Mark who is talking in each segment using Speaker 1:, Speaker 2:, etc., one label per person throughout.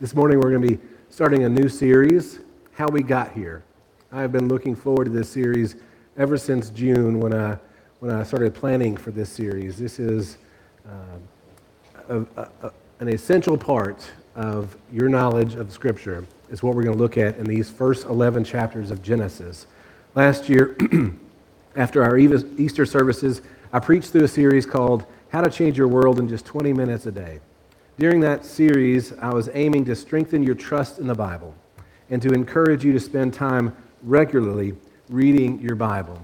Speaker 1: This morning we're going to be starting a new series, How We Got Here. I have been looking forward to this series ever since June when I, when I started planning for this series. This is uh, a, a, an essential part of your knowledge of Scripture, is what we're going to look at in these first 11 chapters of Genesis. Last year, after our Easter services, I preached through a series called How to Change Your World in Just 20 Minutes a Day. During that series, I was aiming to strengthen your trust in the Bible and to encourage you to spend time regularly reading your Bible.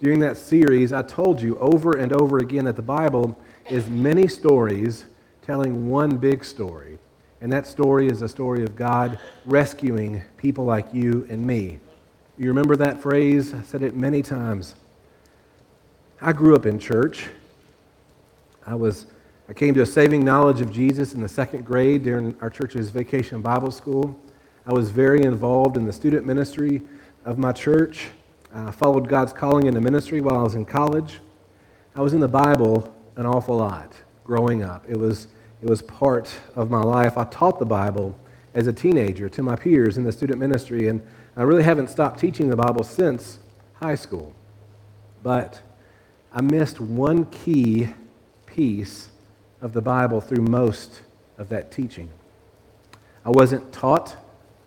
Speaker 1: During that series, I told you over and over again that the Bible is many stories telling one big story. And that story is a story of God rescuing people like you and me. You remember that phrase? I said it many times. I grew up in church. I was I came to a saving knowledge of Jesus in the second grade during our church's vacation Bible school. I was very involved in the student ministry of my church. I followed God's calling into ministry while I was in college. I was in the Bible an awful lot growing up. It was, it was part of my life. I taught the Bible as a teenager to my peers in the student ministry, and I really haven't stopped teaching the Bible since high school. But I missed one key piece of the Bible through most of that teaching. I wasn't taught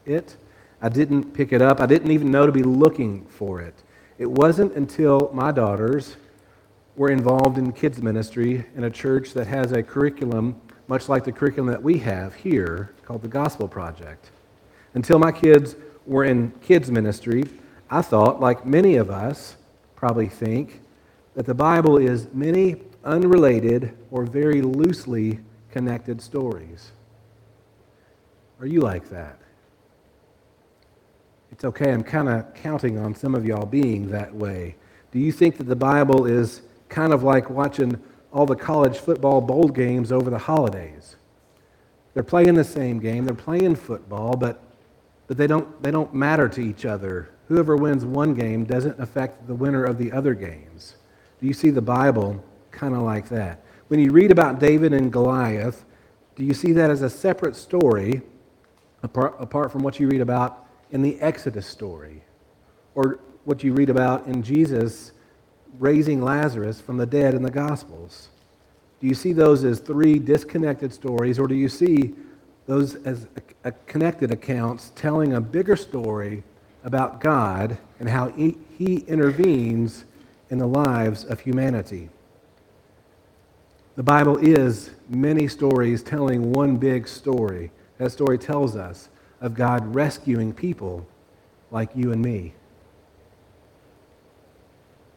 Speaker 1: it. I didn't pick it up. I didn't even know to be looking for it. It wasn't until my daughters were involved in kids ministry in a church that has a curriculum much like the curriculum that we have here called the Gospel Project. Until my kids were in kids ministry, I thought, like many of us probably think, that the Bible is many unrelated or very loosely connected stories. Are you like that? It's okay, I'm kind of counting on some of y'all being that way. Do you think that the Bible is kind of like watching all the college football bowl games over the holidays? They're playing the same game, they're playing football, but, but they, don't, they don't matter to each other. Whoever wins one game doesn't affect the winner of the other games. Do you see the Bible kind of like that. When you read about David and Goliath, do you see that as a separate story apart, apart from what you read about in the Exodus story or what you read about in Jesus raising Lazarus from the dead in the Gospels? Do you see those as three disconnected stories, or do you see those as a, a connected accounts telling a bigger story about God and how he, he intervenes in the lives of humanity? The Bible is many stories telling one big story. That story tells us of God rescuing people like you and me.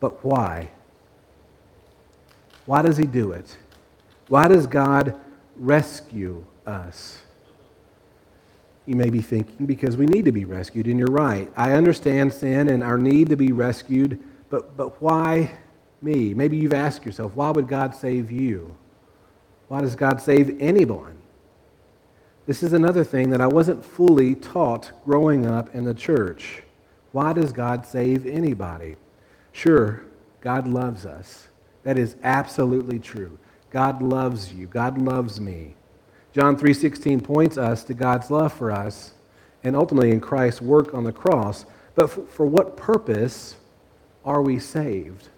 Speaker 1: But why? Why does he do it? Why does God rescue us? You may be thinking, because we need to be rescued, and you're right. I understand sin and our need to be rescued, but, but why me? Maybe you've asked yourself, why would God save you? Why does God save anyone? This is another thing that I wasn't fully taught growing up in the church. Why does God save anybody? Sure, God loves us. That is absolutely true. God loves you. God loves me. John 3:16 points us to God's love for us and ultimately in Christ's work on the cross. But for, for what purpose are we saved?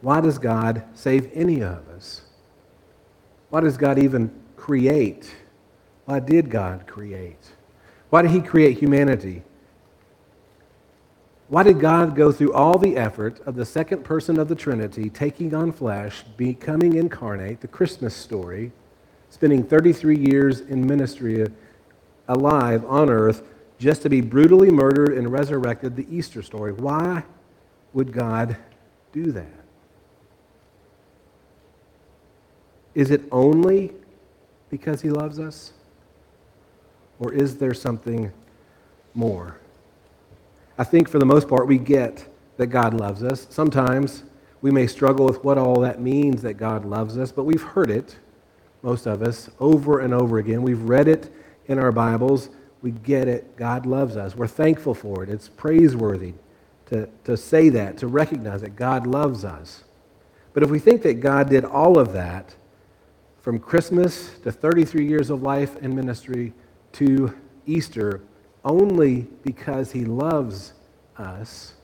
Speaker 1: Why does God save any of us? Why does God even create? Why did God create? Why did He create humanity? Why did God go through all the effort of the second person of the Trinity, taking on flesh, becoming incarnate, the Christmas story, spending 33 years in ministry alive on earth, just to be brutally murdered and resurrected, the Easter story? Why would God do that? Is it only because he loves us? Or is there something more? I think for the most part, we get that God loves us. Sometimes we may struggle with what all that means that God loves us, but we've heard it, most of us, over and over again. We've read it in our Bibles. We get it. God loves us. We're thankful for it. It's praiseworthy to, to say that, to recognize that God loves us. But if we think that God did all of that from Christmas to 33 years of life and ministry to Easter only because he loves us,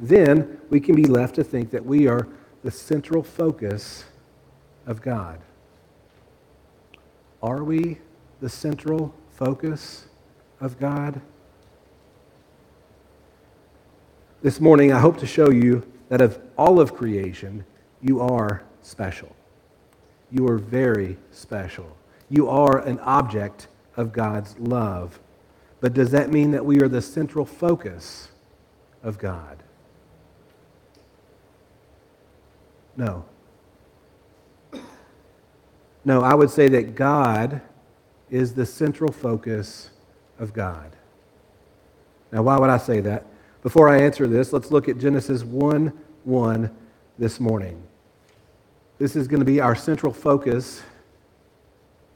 Speaker 1: then we can be left to think that we are the central focus of God. Are we the central focus of God? This morning, I hope to show you that of all of creation, you are special. You are very special. You are an object of God's love. But does that mean that we are the central focus of God? No. No, I would say that God is the central focus of God. Now, why would I say that? Before I answer this, let's look at Genesis 1 1 this morning. This is going to be our central focus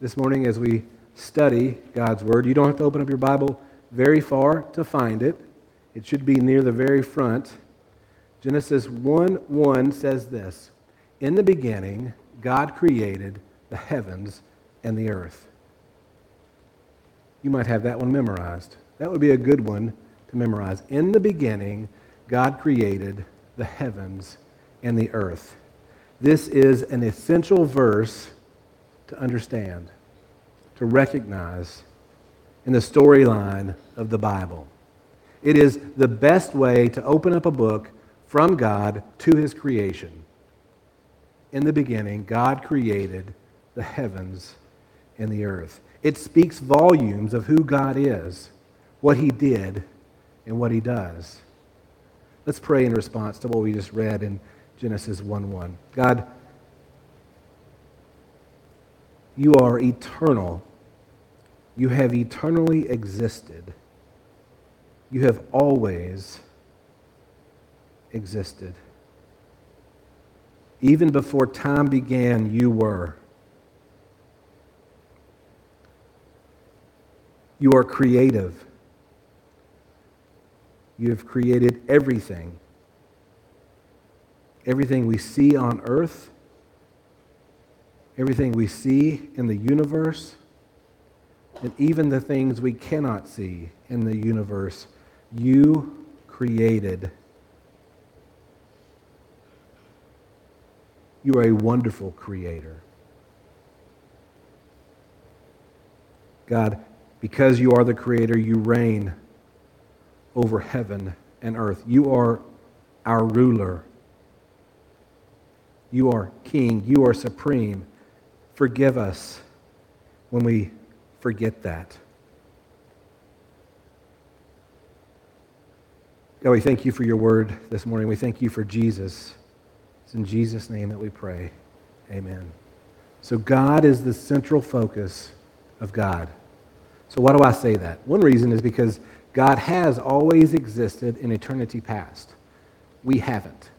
Speaker 1: this morning as we study God's Word. You don't have to open up your Bible very far to find it, it should be near the very front. Genesis 1 1 says this In the beginning, God created the heavens and the earth. You might have that one memorized. That would be a good one to memorize. In the beginning, God created the heavens and the earth. This is an essential verse to understand, to recognize in the storyline of the Bible. It is the best way to open up a book from God to his creation. In the beginning, God created the heavens and the earth. It speaks volumes of who God is, what he did, and what he does. Let's pray in response to what we just read in Genesis 1 1. God, you are eternal. You have eternally existed. You have always existed. Even before time began, you were. You are creative. You have created everything everything we see on earth, everything we see in the universe, and even the things we cannot see in the universe, you created. You are a wonderful creator. God, because you are the creator, you reign over heaven and earth. You are our ruler. You are king. You are supreme. Forgive us when we forget that. God, we thank you for your word this morning. We thank you for Jesus. It's in Jesus' name that we pray. Amen. So, God is the central focus of God. So, why do I say that? One reason is because God has always existed in eternity past. We haven't.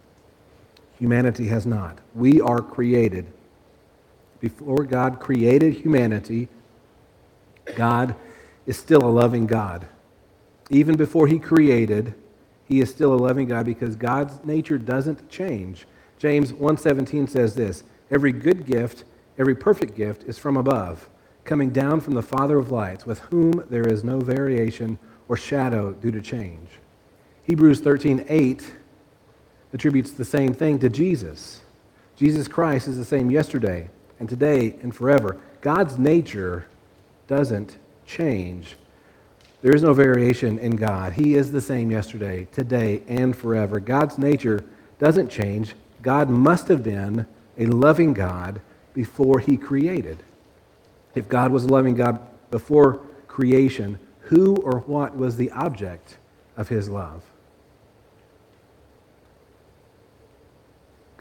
Speaker 1: Humanity has not. We are created. Before God created humanity, God is still a loving God. Even before he created, he is still a loving God because God's nature doesn't change. James 1:17 says this, every good gift, every perfect gift is from above, coming down from the Father of lights, with whom there is no variation or shadow due to change. Hebrews 13:8 attributes the same thing to Jesus. Jesus Christ is the same yesterday and today and forever. God's nature doesn't change. There is no variation in God. He is the same yesterday, today, and forever. God's nature doesn't change. God must have been a loving God before he created. If God was a loving God before creation, who or what was the object of his love?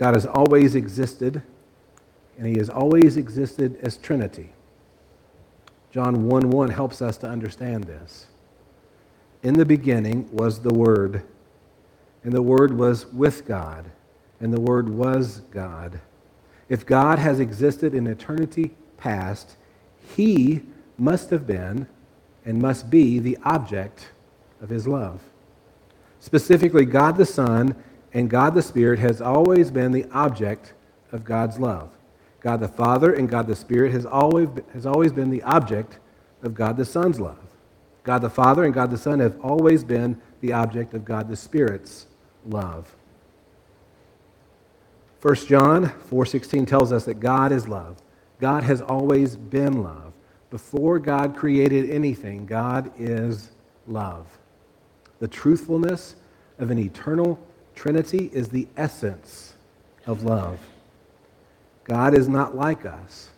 Speaker 1: God has always existed, and he has always existed as Trinity. John 1 1 helps us to understand this. In the beginning was the Word, and the Word was with God, and the Word was God. If God has existed in eternity past, he must have been and must be the object of his love. Specifically, God the Son and God the Spirit has always been the object of God's love. God the Father and God the Spirit has always, has always been the object of God the Son's love. God the Father and God the Son have always been the object of God the Spirit's love. 1 John 4:16 tells us that God is love. God has always been love. Before God created anything, God is love. The truthfulness of an eternal Trinity is the essence of love. God is not like us.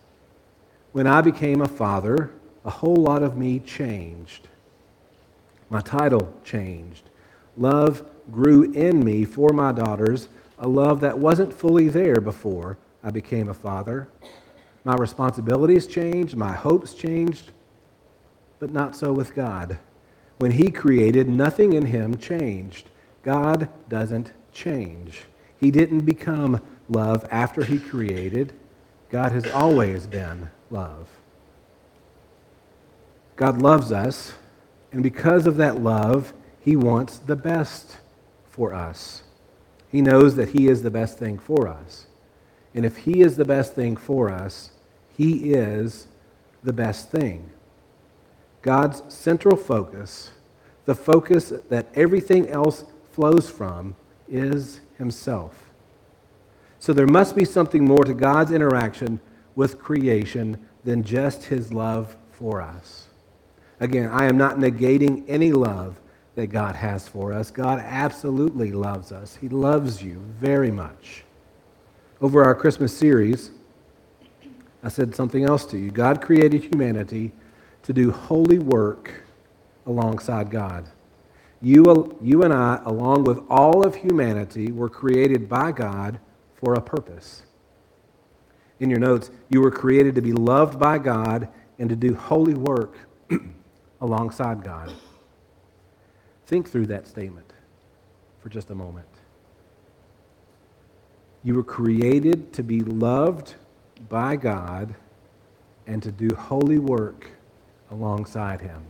Speaker 1: When I became a father, a whole lot of me changed. My title changed. Love grew in me for my daughters, a love that wasn't fully there before I became a father. My responsibilities changed, my hopes changed, but not so with God. When He created, nothing in Him changed. God doesn't change. He didn't become love after He created. God has always been love. God loves us, and because of that love, He wants the best for us. He knows that He is the best thing for us. And if He is the best thing for us, He is the best thing. God's central focus, the focus that everything else flows from, is Himself. So there must be something more to God's interaction with creation than just His love for us. Again, I am not negating any love that God has for us. God absolutely loves us. He loves you very much. Over our Christmas series, I said something else to you. God created humanity to do holy work alongside God. You, you and I, along with all of humanity, were created by God for a purpose. In your notes, you were created to be loved by God and to do holy work alongside God. Think through that statement for just a moment. You were created to be loved by God and to do holy work alongside Him.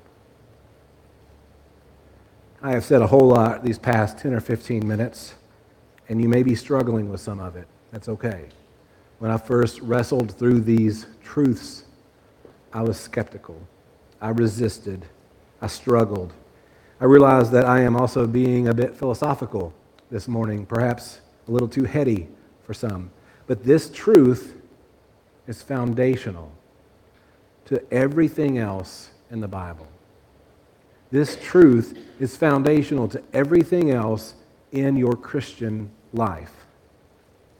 Speaker 1: I have said a whole lot these past 10 or 15 minutes, and you may be struggling with some of it. That's okay. When I first wrestled through these truths, I was skeptical. I resisted. I struggled. I realize that I am also being a bit philosophical this morning, perhaps a little too heady for some. But this truth is foundational to everything else in the Bible. This truth is foundational to everything else in your Christian life,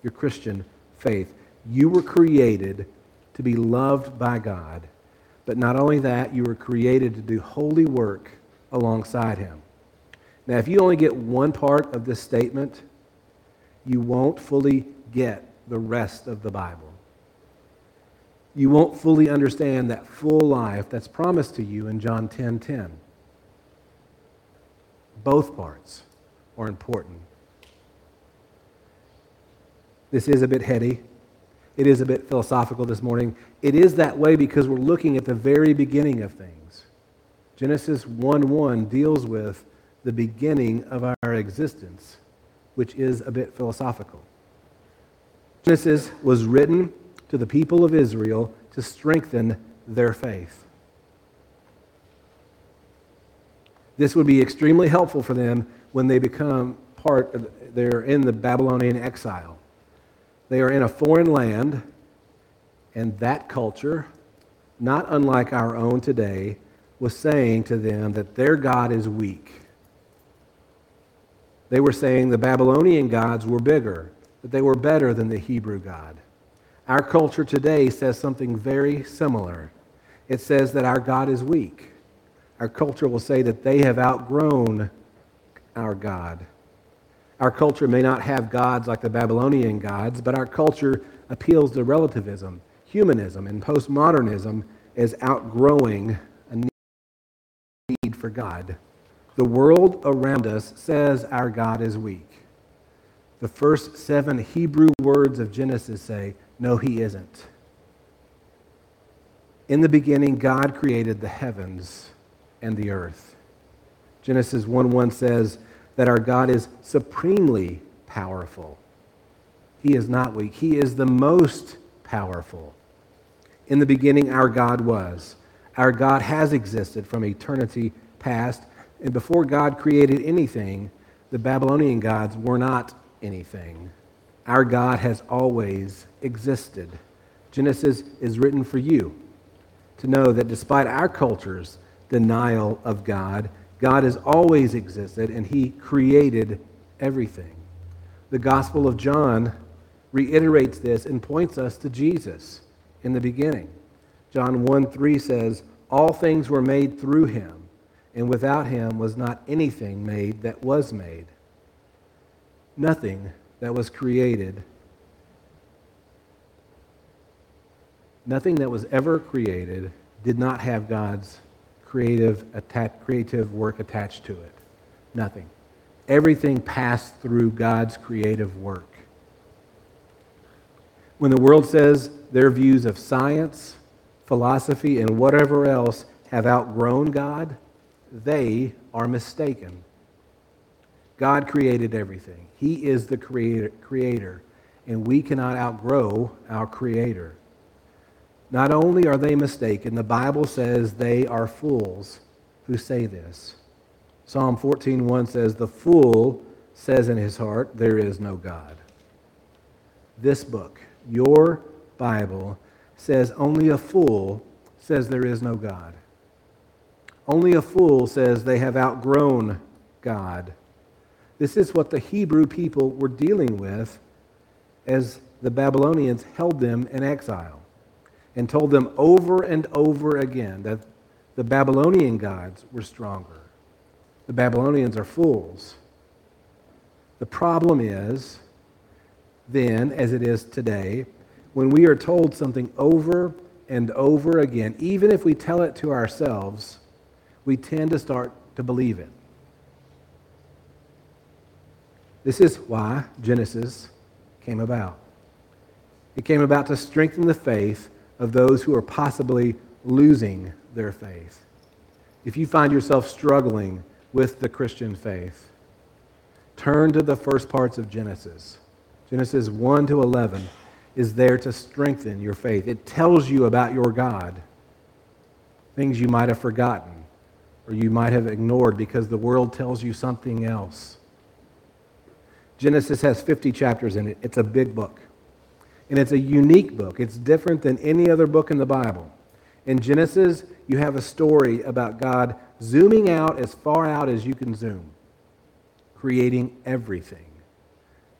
Speaker 1: your Christian faith. You were created to be loved by God. But not only that, you were created to do holy work alongside him. Now, if you only get one part of this statement, you won't fully get the rest of the Bible. You won't fully understand that full life that's promised to you in John 10:10. 10, 10. Both parts are important. This is a bit heady. It is a bit philosophical this morning. It is that way because we're looking at the very beginning of things. Genesis 1 1 deals with the beginning of our existence, which is a bit philosophical. Genesis was written to the people of Israel to strengthen their faith. This would be extremely helpful for them when they become part of, they're in the Babylonian exile. They are in a foreign land, and that culture, not unlike our own today, was saying to them that their God is weak. They were saying the Babylonian gods were bigger, that they were better than the Hebrew God. Our culture today says something very similar. It says that our God is weak. Our culture will say that they have outgrown our God. Our culture may not have gods like the Babylonian gods, but our culture appeals to relativism, humanism, and postmodernism as outgrowing a need for God. The world around us says our God is weak. The first seven Hebrew words of Genesis say, No, he isn't. In the beginning, God created the heavens and the earth. Genesis 1 1 says that our God is supremely powerful. He is not weak, He is the most powerful. In the beginning, our God was. Our God has existed from eternity past. And before God created anything, the Babylonian gods were not anything. Our God has always existed. Genesis is written for you to know that despite our culture's denial of God, God has always existed and he created everything. The Gospel of John reiterates this and points us to Jesus in the beginning. John 1 3 says, All things were made through him, and without him was not anything made that was made. Nothing that was created, nothing that was ever created did not have God's creative, creative work attached to it. Nothing. Everything passed through God's creative work. When the world says their views of science, philosophy, and whatever else have outgrown God, they are mistaken. God created everything. He is the creator, creator, and we cannot outgrow our creator. Not only are they mistaken, the Bible says they are fools who say this. Psalm 14:1 says, "The fool says in his heart, there is no God." This book, your Bible, says only a fool says there is no God. Only a fool says they have outgrown God. This is what the Hebrew people were dealing with as the Babylonians held them in exile and told them over and over again that the Babylonian gods were stronger. The Babylonians are fools. The problem is, then, as it is today, when we are told something over and over again, even if we tell it to ourselves, we tend to start to believe it. This is why Genesis came about. It came about to strengthen the faith of those who are possibly losing their faith. If you find yourself struggling with the Christian faith, turn to the first parts of Genesis. Genesis 1 to 11 is there to strengthen your faith. It tells you about your God, things you might have forgotten or you might have ignored because the world tells you something else. Genesis has 50 chapters in it. It's a big book. And it's a unique book. It's different than any other book in the Bible. In Genesis, you have a story about God zooming out as far out as you can zoom, creating everything.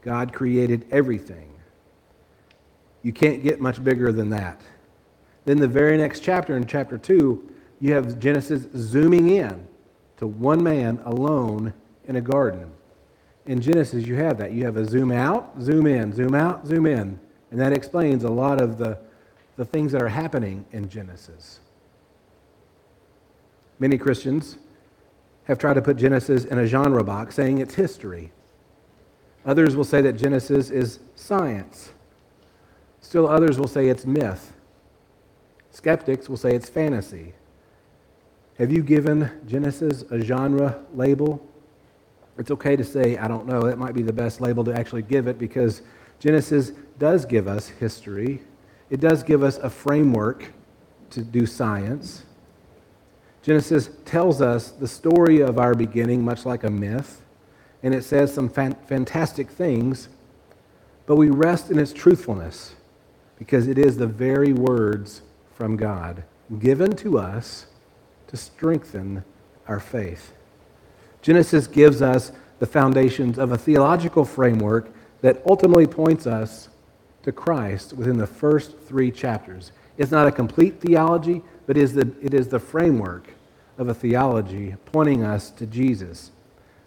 Speaker 1: God created everything. You can't get much bigger than that. Then the very next chapter, in chapter 2, you have Genesis zooming in to one man alone in a garden in Genesis, you have that. You have a zoom out, zoom in, zoom out, zoom in. And that explains a lot of the, the things that are happening in Genesis. Many Christians have tried to put Genesis in a genre box, saying it's history. Others will say that Genesis is science. Still, others will say it's myth. Skeptics will say it's fantasy. Have you given Genesis a genre label? It's okay to say, I don't know. That might be the best label to actually give it because Genesis does give us history. It does give us a framework to do science. Genesis tells us the story of our beginning, much like a myth, and it says some fan- fantastic things, but we rest in its truthfulness because it is the very words from God given to us to strengthen our faith. Genesis gives us the foundations of a theological framework that ultimately points us to Christ within the first three chapters. It's not a complete theology, but is the, it is the framework of a theology pointing us to Jesus.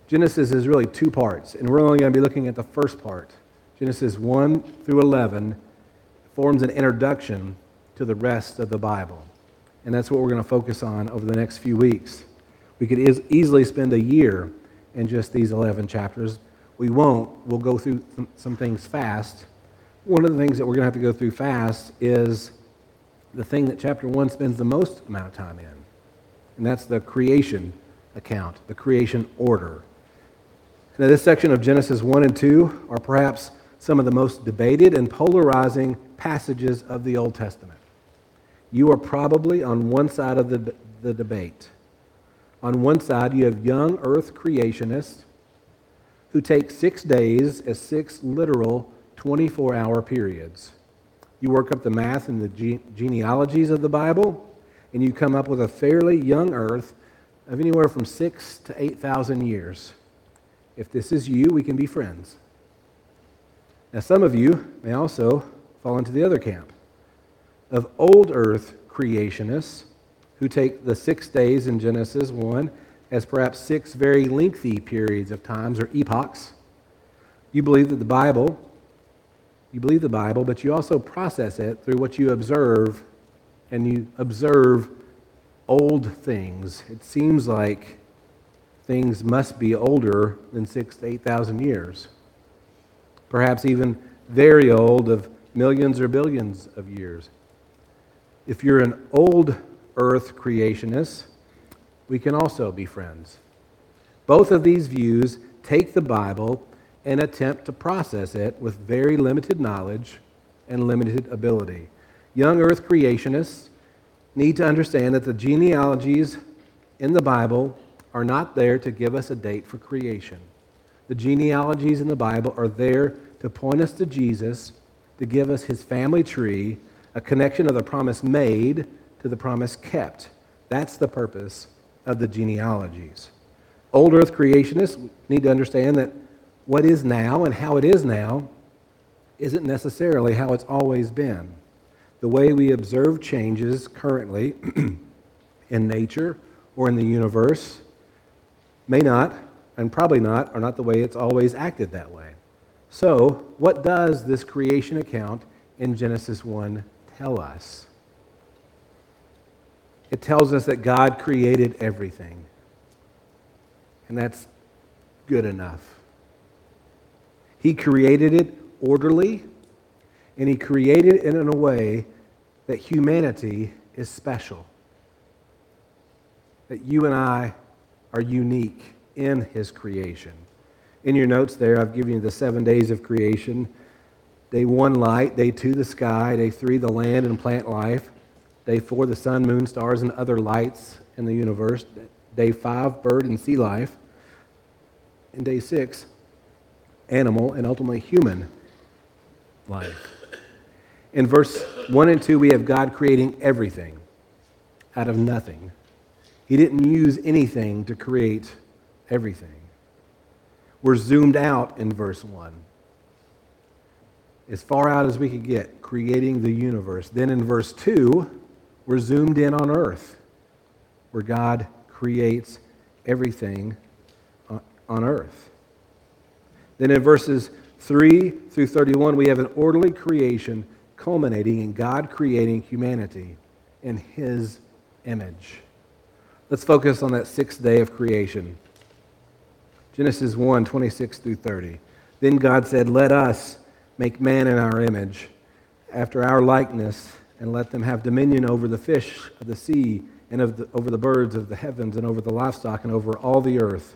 Speaker 1: Genesis is really two parts, and we're only going to be looking at the first part. Genesis 1 through 11 forms an introduction to the rest of the Bible. And that's what we're going to focus on over the next few weeks. We could is, easily spend a year in just these 11 chapters. We won't. We'll go through some things fast. One of the things that we're going to have to go through fast is the thing that chapter 1 spends the most amount of time in, and that's the creation account, the creation order. Now, this section of Genesis 1 and 2 are perhaps some of the most debated and polarizing passages of the Old Testament. You are probably on one side of the, the debate. On one side, you have young earth creationists who take six days as six literal 24 hour periods. You work up the math and the ge- genealogies of the Bible, and you come up with a fairly young earth of anywhere from six to 8,000 years. If this is you, we can be friends. Now, some of you may also fall into the other camp of old earth creationists who take the six days in Genesis 1 as perhaps six very lengthy periods of times or epochs. You believe that the Bible, you believe the Bible, but you also process it through what you observe, and you observe old things. It seems like things must be older than six to 8,000 years, perhaps even very old, of millions or billions of years. If you're an old earth creationist, we can also be friends. Both of these views take the Bible and attempt to process it with very limited knowledge and limited ability. Young earth creationists need to understand that the genealogies in the Bible are not there to give us a date for creation. The genealogies in the Bible are there to point us to Jesus, to give us his family tree, a connection of the promise made to the promise kept. That's the purpose of the genealogies. Old earth creationists need to understand that what is now and how it is now isn't necessarily how it's always been. The way we observe changes currently in nature or in the universe may not, and probably not, are not the way it's always acted that way. So, what does this creation account in Genesis 1 tell us? It tells us that God created everything. And that's good enough. He created it orderly, and He created it in a way that humanity is special. That you and I are unique in His creation. In your notes there, I've given you the seven days of creation. Day one, light. Day two, the sky. Day three, the land and plant life. Day four, the sun, moon, stars, and other lights in the universe. Day five, bird and sea life. And day six, animal and ultimately human life. In verse 1 and 2, we have God creating everything out of nothing. He didn't use anything to create everything. We're zoomed out in verse 1. As far out as we could get, creating the universe. Then in verse 2, we're zoomed in on earth, where God creates everything on earth. Then in verses 3 through 31, we have an orderly creation culminating in God creating humanity in His image. Let's focus on that sixth day of creation. Genesis 1 26 through 30. Then God said, Let us make man in our image, after our likeness, and let them have dominion over the fish of the sea, and the, over the birds of the heavens, and over the livestock, and over all the earth,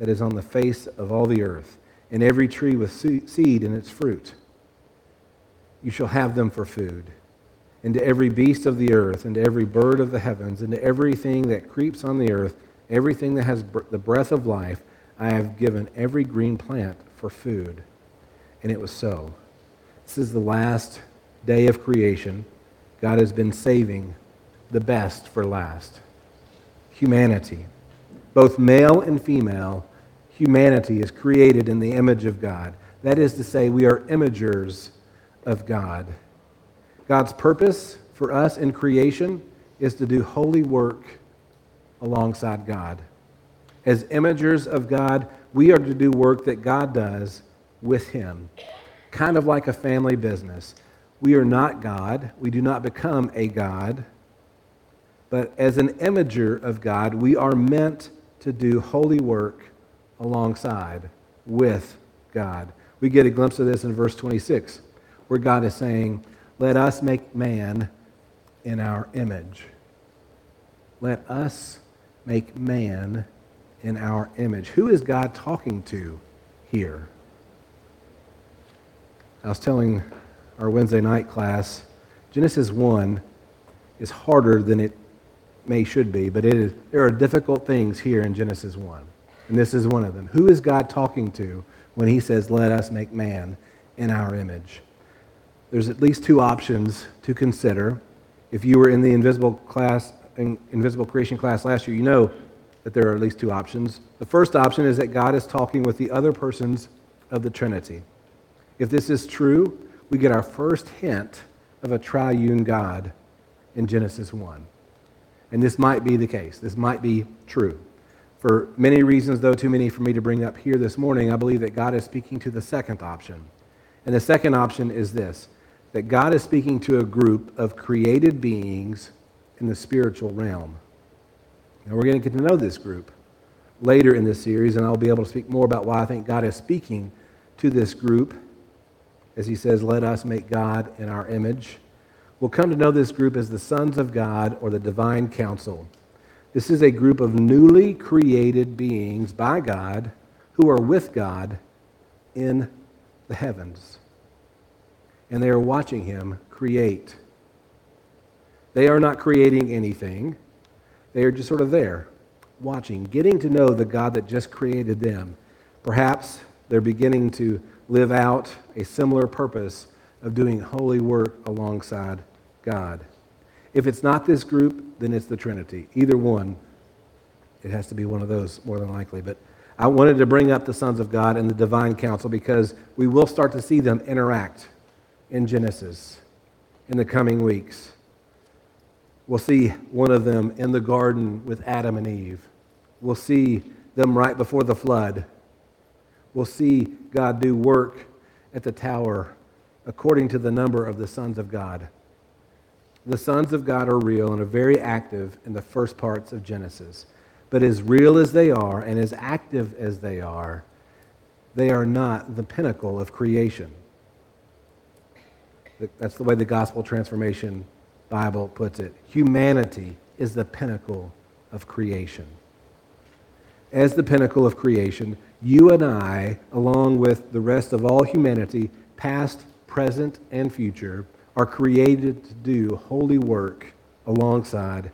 Speaker 1: that is on the face of all the earth, and every tree with seed in its fruit. You shall have them for food. And to every beast of the earth, and to every bird of the heavens, and to everything that creeps on the earth, everything that has the breath of life, I have given every green plant for food. And it was so. This is the last day of creation. God has been saving the best for last. Humanity. Both male and female, humanity is created in the image of God. That is to say, we are imagers of God. God's purpose for us in creation is to do holy work alongside God. As imagers of God, we are to do work that God does with Him, kind of like a family business. We are not God. We do not become a God. But as an imager of God, we are meant to do holy work alongside with God. We get a glimpse of this in verse 26, where God is saying, Let us make man in our image. Let us make man in our image. Who is God talking to here? I was telling our Wednesday night class, Genesis 1 is harder than it may should be, but it is, there are difficult things here in Genesis 1. And this is one of them. Who is God talking to when he says, Let us make man in our image? There's at least two options to consider. If you were in the invisible class, invisible creation class last year, you know that there are at least two options. The first option is that God is talking with the other persons of the Trinity. If this is true, we get our first hint of a triune God in Genesis 1. And this might be the case. This might be true. For many reasons, though too many for me to bring up here this morning, I believe that God is speaking to the second option. And the second option is this that God is speaking to a group of created beings in the spiritual realm. Now, we're going to get to know this group later in this series, and I'll be able to speak more about why I think God is speaking to this group as he says, Let us make God in our image. We'll come to know this group as the sons of God or the divine council. This is a group of newly created beings by God who are with God in the heavens. And they are watching him create. They are not creating anything, they are just sort of there, watching, getting to know the God that just created them. Perhaps they're beginning to live out a similar purpose of doing holy work alongside God. If it's not this group, then it's the Trinity. Either one, it has to be one of those more than likely. But I wanted to bring up the sons of God and the divine council because we will start to see them interact in Genesis in the coming weeks. We'll see one of them in the garden with Adam and Eve. We'll see them right before the flood. We'll see God do work at the tower according to the number of the sons of God. The sons of God are real and are very active in the first parts of Genesis. But as real as they are and as active as they are, they are not the pinnacle of creation. That's the way the Gospel Transformation Bible puts it. Humanity is the pinnacle of creation. As the pinnacle of creation, you and I, along with the rest of all humanity, past, present, and future, are created to do holy work alongside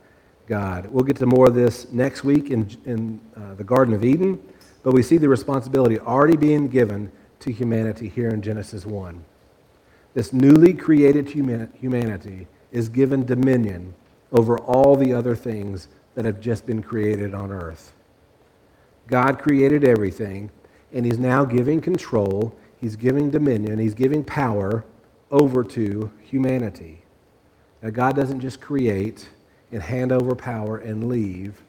Speaker 1: God. We'll get to more of this next week in, in uh, the Garden of Eden, but we see the responsibility already being given to humanity here in Genesis 1. This newly created humanity is given dominion over all the other things that have just been created on earth. God created everything, and He's now giving control, He's giving dominion, He's giving power over to humanity. Now, God doesn't just create and hand over power and leave.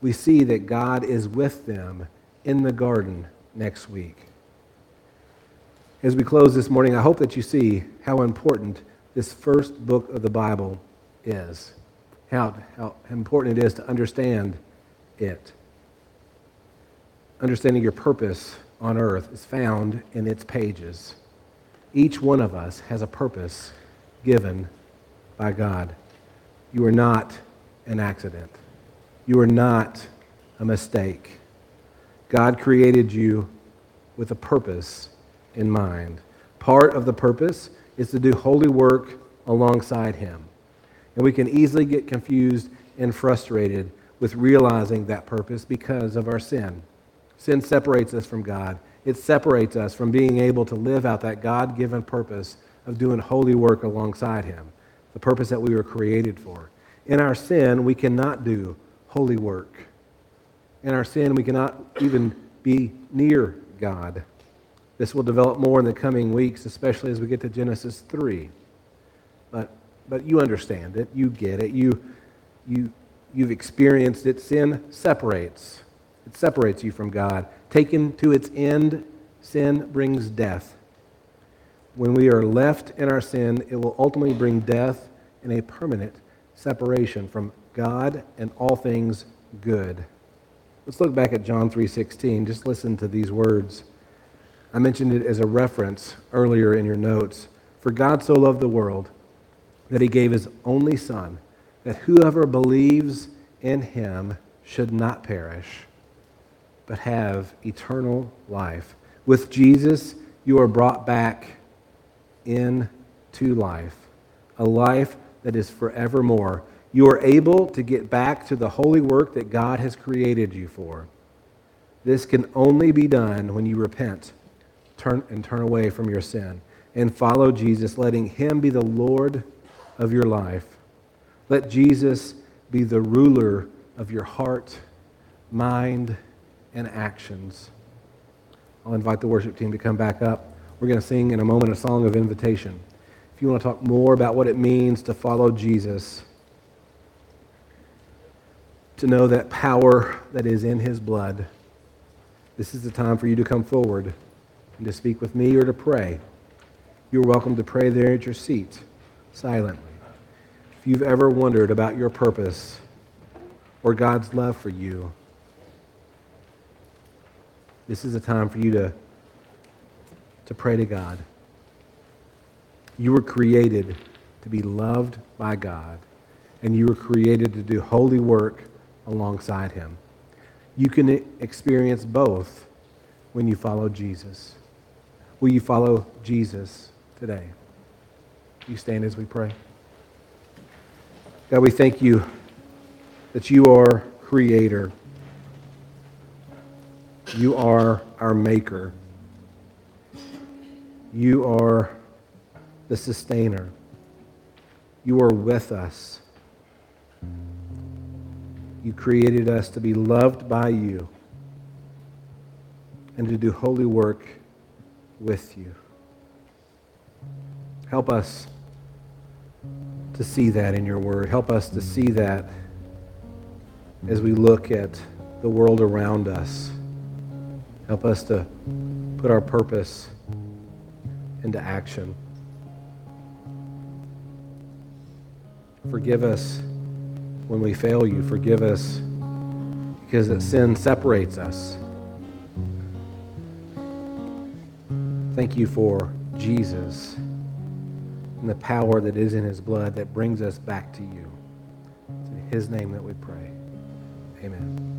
Speaker 1: We see that God is with them in the garden next week. As we close this morning, I hope that you see how important this first book of the Bible is, how, how important it is to understand it understanding your purpose on earth is found in its pages. Each one of us has a purpose given by God. You are not an accident. You are not a mistake. God created you with a purpose in mind. Part of the purpose is to do holy work alongside Him. And we can easily get confused and frustrated with realizing that purpose because of our sin. Sin separates us from God. It separates us from being able to live out that God given purpose of doing holy work alongside Him, the purpose that we were created for. In our sin, we cannot do holy work. In our sin, we cannot even be near God. This will develop more in the coming weeks, especially as we get to Genesis 3. But, but you understand it. You get it. You, you, you've experienced it. Sin separates. It separates you from God. Taken to its end, sin brings death. When we are left in our sin, it will ultimately bring death and a permanent separation from God and all things good. Let's look back at John 3:16. Just listen to these words. I mentioned it as a reference earlier in your notes. For God so loved the world that he gave his only son that whoever believes in him should not perish but have eternal life. With Jesus, you are brought back into life, a life that is forevermore. You are able to get back to the holy work that God has created you for. This can only be done when you repent turn, and turn away from your sin and follow Jesus, letting Him be the Lord of your life. Let Jesus be the ruler of your heart, mind, and actions. I'll invite the worship team to come back up. We're going to sing in a moment a song of invitation. If you want to talk more about what it means to follow Jesus, to know that power that is in his blood, this is the time for you to come forward and to speak with me or to pray. You're welcome to pray there at your seat, silently. If you've ever wondered about your purpose or God's love for you, this is a time for you to, to pray to God. You were created to be loved by God, and you were created to do holy work alongside Him. You can experience both when you follow Jesus. Will you follow Jesus today? You stand as we pray. God, we thank you that you are creator. You are our maker. You are the sustainer. You are with us. You created us to be loved by you and to do holy work with you. Help us to see that in your word. Help us to see that as we look at the world around us. Help us to put our purpose into action. Forgive us when we fail you. Forgive us because that sin separates us. Thank you for Jesus and the power that is in his blood that brings us back to you. It's in his name that we pray. Amen.